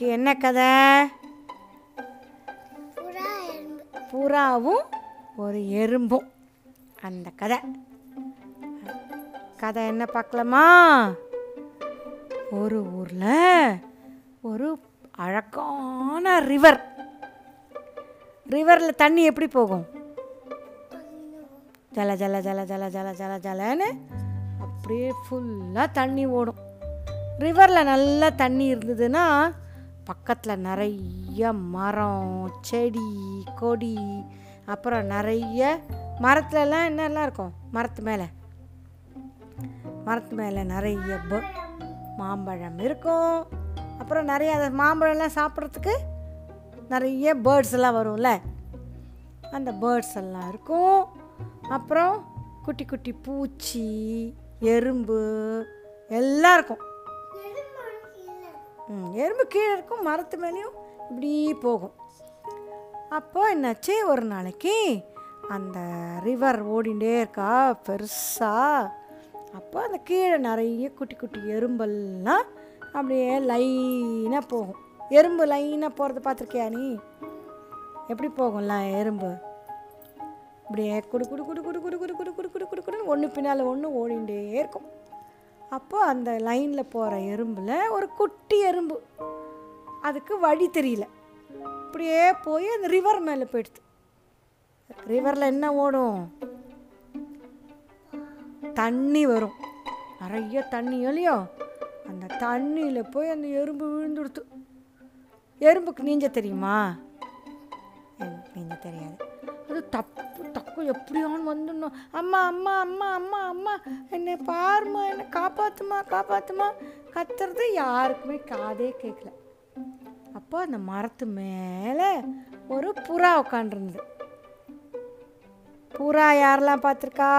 இன்னைக்கு என்ன கதை? புறாவும் ஒரு எறும்பும். அந்த கதை. கதை என்ன பார்க்கலாமா? ஒரு ஊரில் ஒரு அழகான ரிவர் ரிவரில் தண்ணி எப்படி போகும்? ஜல ஜல ஜல ஜல ஜல ஜல ஜலன்னு அப்படியே ஃபுல்லாக தண்ணி ஓடும். ரிவரில் நல்லா தண்ணி இருந்ததுன்னா பக்கத்தில் நிறைய மரம் செடி கொடி அப்புறம் நிறைய மரத்துலலாம் என்னெல்லாம் இருக்கும்? மரத்து மேலே. மரத்து மேலே நிறைய ப மாம்பழம் இருக்கும். அப்புறம் நிறைய அந்த மாம்பழம்லாம் சாப்பிட்றதுக்கு நிறைய பேர்ட்ஸ் எல்லாம் வரும்ல? அந்த பேர்ட்ஸ் எல்லாம் இருக்கும். அப்புறம் குட்டி குட்டி பூச்சி எறும்பு எல்லாம் இருக்கும். எறும்பு கீழே இருக்கும் மரத்து மேலேயும் இப்படி போகும் அப்போ என்னாச்சு ஒரு நாளைக்கு அந்த ரிவர் ஓடிண்டே இருக்கா பெருசாக அப்போ அந்த கீழே நிறைய குட்டி குட்டி எறும்பெல்லாம் அப்படியே லைனாக போகும் எறும்பு லைனாக போகிறத பார்த்துருக்கியா நீ எப்படி போகும்ல எறும்பு இப்படியே குடு குடு குடு குடு குடு குடு குடு குடு குடு குடு குடுன்னு ஒன்று பின்னால் ஒன்று ஓடிண்டே இருக்கும் அப்போ அந்த லைனில் போகிற எறும்பில் ஒரு குட்டி எறும்பு. அதுக்கு வழி தெரியல. அப்படியே போய் அந்த ரிவர் மேலே போயிடுது. ரிவரில் என்ன ஓடும்? தண்ணி வரும். நிறைய தண்ணி இல்லையோ? அந்த தண்ணியில் போய் அந்த எறும்பு விழுந்துடுத்து எறும்புக்கு நீஞ்ச தெரியுமா? நீஞ்ச தெரியாது. அது தப்பு. எப்படியான்னு வந்துடணும். அம்மா அம்மா அம்மா அம்மா அம்மா. என்னை பாரும்மா என்னை காப்பாற்றுமா காப்பாற்றுமா கத்துறது யாருக்குமே காதே கேட்கல அப்போ அந்த மரத்து மேலே ஒரு புறா உட்காண்டிருந்தது புறா யாரெல்லாம் பார்த்துருக்கா?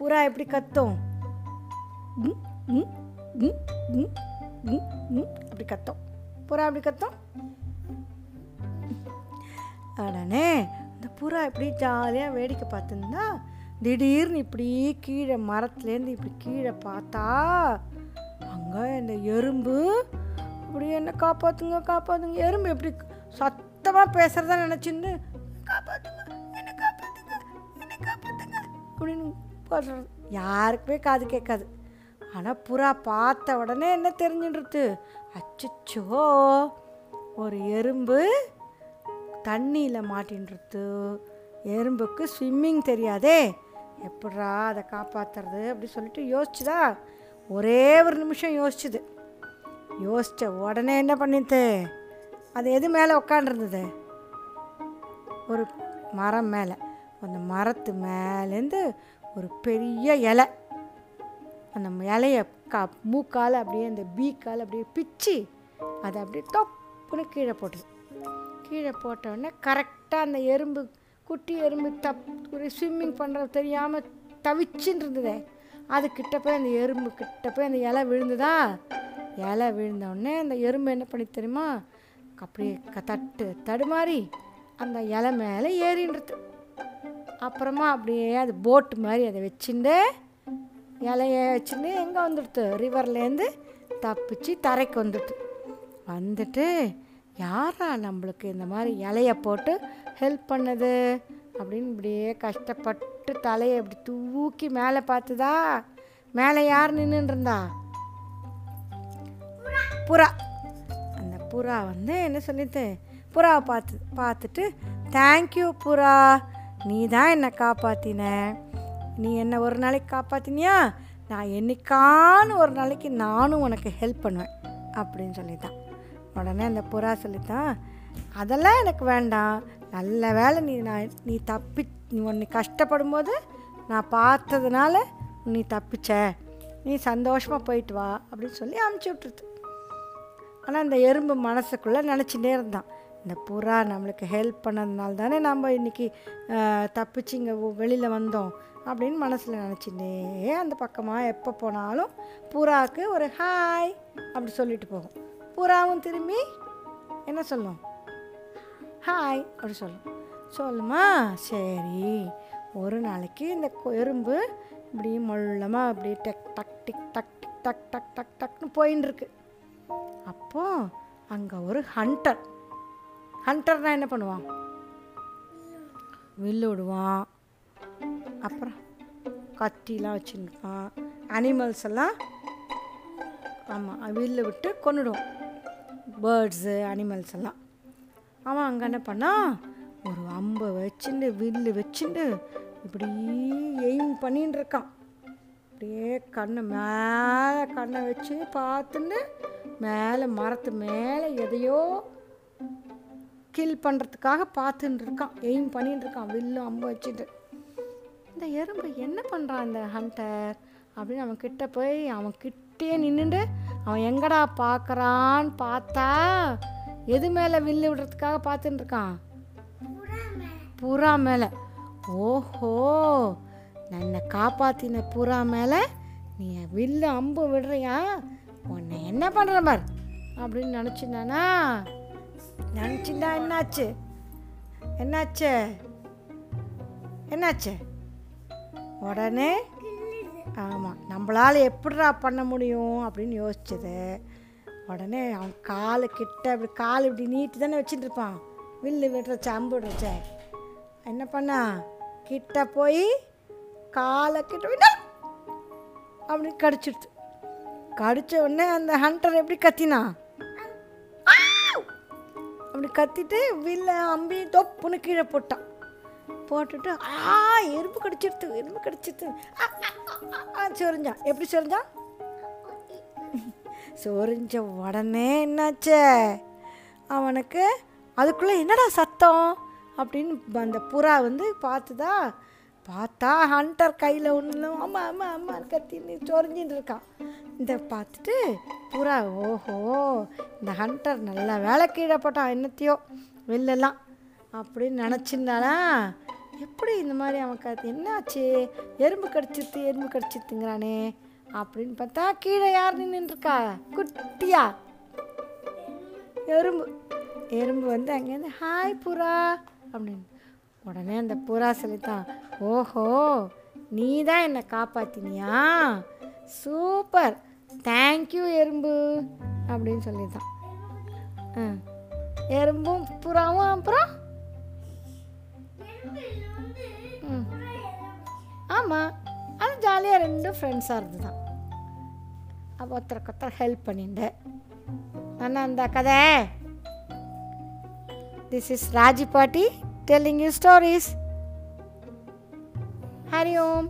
புறா எப்படி கத்தும்? அப்படி கத்தும். புறா எப்படி கத்தும்? உடனே புறா இப்படி ஜாலியாக வேடிக்கை பார்த்துருந்தா திடீர்னு இப்படி கீழே மரத்துலேருந்து இப்படி கீழே பார்த்தா அங்கே இந்த எறும்பு இப்படி என்ன காப்பாற்றுங்க காப்பாற்றுங்க எறும்பு எப்படி சத்தமாக பேசுகிறதா நினச்சின்னு காப்பாற்றுங்க என்ன காப்பாற்றுங்க என்ன காப்பாற்றுங்க அப்படின்னு சொல்கிறது யாருக்குமே காது கேட்காது. ஆனால் புறா பார்த்த உடனே என்ன தெரிஞ்சுன்றது? அச்சச்சோ ஒரு எறும்பு தண்ணியில் மாட்டின்றது. எறும்புக்கு ஸ்விம்மிங் தெரியாதே. எப்படா அதை காப்பாற்றுறது அப்படி சொல்லிட்டு யோசிச்சுதா. ஒரே ஒரு நிமிஷம் யோசிச்சுது. யோசித்த உடனே என்ன பண்ணிட்டு அது எது மேலே உட்காண்டிருந்தது ஒரு மரம் மேலே. அந்த மரத்து மேலேருந்து ஒரு பெரிய இலை. அந்த இலையை கா மூக்கால் அப்படியே அந்த பீக்கால் அப்படியே பிச்சு அதை அப்படியே தொப்புன்னு கீழே போட்டுது. கீழே போட்ட உடனே கரெக்டாக அந்த எறும்பு குட்டி எறும்பு தப் ஒரு ஸ்விம்மிங் பண்ணுறது தெரியாமல் தவிச்சுன்னு இருந்ததே அது கிட்ட போய் அந்த எறும்பு கிட்ட போய் அந்த இலை விழுந்துதா? இலை விழுந்தவுடனே அந்த எறும்பு என்ன பண்ணி தெரியுமா? அப்படியே க- தட்டு தடுமாறி அந்த இலை மேலே ஏறின்றது. அப்புறமா அப்படியே அது போட்டு மாதிரி அதை வச்சுட்டு இலைய வச்சுட்டு எங்கே வந்துடுத்து ரிவர்லேருந்து தப்பிச்சு தரைக்கு வந்துட்டு வந்துட்டு யாரா நம்மளுக்கு இந்த மாதிரி இலைய போட்டு ஹெல்ப் பண்ணுது? அப்படின்னு இப்படியே கஷ்டப்பட்டு தலையை இப்படி தூக்கி மேலே பார்த்துதா? மேலே யார் நின்றுருந்தா புறா. அந்த புறா வந்து என்ன சொல்லிட்டு? புறாவை பார்த்து பார்த்துட்டு தேங்க்யூ புறா. நீ தான் என்னை காப்பாத்தின. நீ என்னை ஒரு நாளைக்கு காப்பாத்தினியா? நான் என்னைக்கான்னு ஒரு நாளைக்கு நானும் உனக்கு ஹெல்ப் பண்ணுவேன். அப்படின்னு சொல்லித்தான் உடனே அந்த புறா சொல்லித்தான் அதெல்லாம் எனக்கு வேண்டாம். நல்ல வேலை நீ நான் நீ தப்பி நீ உன்னை கஷ்டப்படும் போது நான் பார்த்ததுனால நீ தப்பிச்ச. நீ சந்தோஷமாக போயிட்டு வா. அப்படின்னு சொல்லி அமுச்சு விட்டுருது. ஆனால் அந்த எறும்பு மனசுக்குள்ளே நினச்சிட்டே இருந்தான். இந்த புறா நம்மளுக்கு ஹெல்ப் பண்ணதுனால தானே நம்ம இன்றைக்கி தப்பிச்சு இங்கே வெளியில் வந்தோம் அப்படின்னு மனசில் நினச்சிட்டே அந்த பக்கமாக எப்போ போனாலும் புறாவுக்கு ஒரு ஹாய் அப்படி சொல்லிட்டு போகும். புறாவும் திரும்பி என்ன சொல்லும்? ஹாய் அப்படி சொல்லும். சொல்லுமா? சரி. ஒரு நாளைக்கு இந்த எறும்பு இப்படி மொள்ளமாக அப்படியே டக் டக் டிக் டக் டிக் டக் டக் டக் டக்னு போயின்னு இருக்கு அப்போ அங்கே ஒரு ஹண்டர். ஹண்டர்னா என்ன பண்ணுவான்? வில்லு விடுவான். அப்புறம் கத்திலாம் வச்சுருப்பான். அனிமல்ஸ் எல்லாம் ஆமாம் வில்லு விட்டு கொன்னுடுவான். பேர்ட்ஸு அனிமல்ஸ் எல்லாம். அவன் அங்கே என்ன பண்ணான் ஒரு அம்பை வச்சுட்டு வில்லு வச்சுட்டு இப்படி எய்ம் பண்ணின்னு இருக்கான். அப்படியே கண்ணை மேலே கண்ணை வச்சு பார்த்துன்னு மேலே மரத்து மேலே எதையோ கில் பண்ணுறதுக்காக பார்த்துன்னு இருக்கான். எய்ம் பண்ணின்னு இருக்கான் வில்லு அம்பு வச்சுட்டு இந்த எறும்பு என்ன பண்ணுறான் இந்த ஹண்டர் அப்படின்னு அவன் கிட்டே போய் அவன் கிட்டே நின்றுட்டு அவன் எங்கடா பார்க்குறான்னு பார்த்தா எது மேலே வில்லு விடுறதுக்காக பார்த்துட்டு இருக்கான்? புறா மேலே. ஓஹோ என்னை காப்பாத்தின புறா மேலே நீ வில்லு அம்பு விடுறியா? உன்னை என்ன பண்ணுற பார்? அப்படின்னு நினச்சிருந்தானா? நினச்சிருந்தா என்னாச்சு? என்னாச்சு? என்னாச்சு? உடனே ஆமாம் நம்மளால் எப்படிடா பண்ண முடியும் அப்படின்னு யோசிச்சது. உடனே அவன் காலு கிட்ட இப்படி கால் இப்படி நீட்டி தானே வச்சுட்டு இருப்பான். வில்லு விடுறச்ச அம்பு விடுறச்ச என்ன பண்ணா? கிட்ட போய் காலை கிட்ட அப்படின்னு நா! கடிச்சிடுது கடிச்ச உடனே அந்த ஹண்டர் எப்படி கத்தினான் அப்படி கத்திட்டு வில்ல அம்பி தொப்புன்னு கீழே போட்டான். போட்டுட்டு ஆ எறும்பு கடிச்சிருத்து எறும்பு கடிச்சிருத்து சொரிஞ்சான் எப்படி சொரிஞ்சான் சொரிஞ்ச உடனே என்னாச்சு? அவனுக்கு அதுக்குள்ளே என்னடா சத்தம்? அப்படின்னு அந்த புறா வந்து பார்த்துதா பார்த்தா ஹண்டர் கையில் ஒன்று ஆமாம் ஆமாம் ஆமாம் கத்தின்னு சொரிஞ்சின்னு இருக்கான் இந்த பார்த்துட்டு புறா ஓஹோ இந்த ஹண்டர் நல்லா வேலை கீழே போட்டான் என்னத்தையோ வெளிலலாம் அப்படின்னு நினச்சிருந்தானா. எப்படி இந்த மாதிரி அவனுக்கு அது என்னாச்சு? எறும்பு கடிச்சிருத்து எறும்பு கடிச்சிருத்துங்கிறானே அப்படின்னு பார்த்தா கீழே யார் நின்றுருக்கா குட்டியா. எறும்பு. எறும்பு வந்து அங்கேருந்து ஹாய் புறா. அப்படின்னு. உடனே அந்த புறா சொல்லித்தான் ஓஹோ நீ தான் என்னை காப்பாத்தினியா? சூப்பர். தேங்க்யூ எறும்பு. அப்படின்னு சொல்லித்தான். ஆ. எறும்பும் புறாவும் அப்புறம்? ஆமாம் அது ஜாலியாக ரெண்டும் ஃப்ரெண்ட்ஸாக இருந்து தான் அப்போ ஒருத்தருக்கு ஒருத்தர் ஹெல்ப் பண்ணிட்டு அண்ணா அந்த கதை. This is Raji Paati telling you stories Hari Om.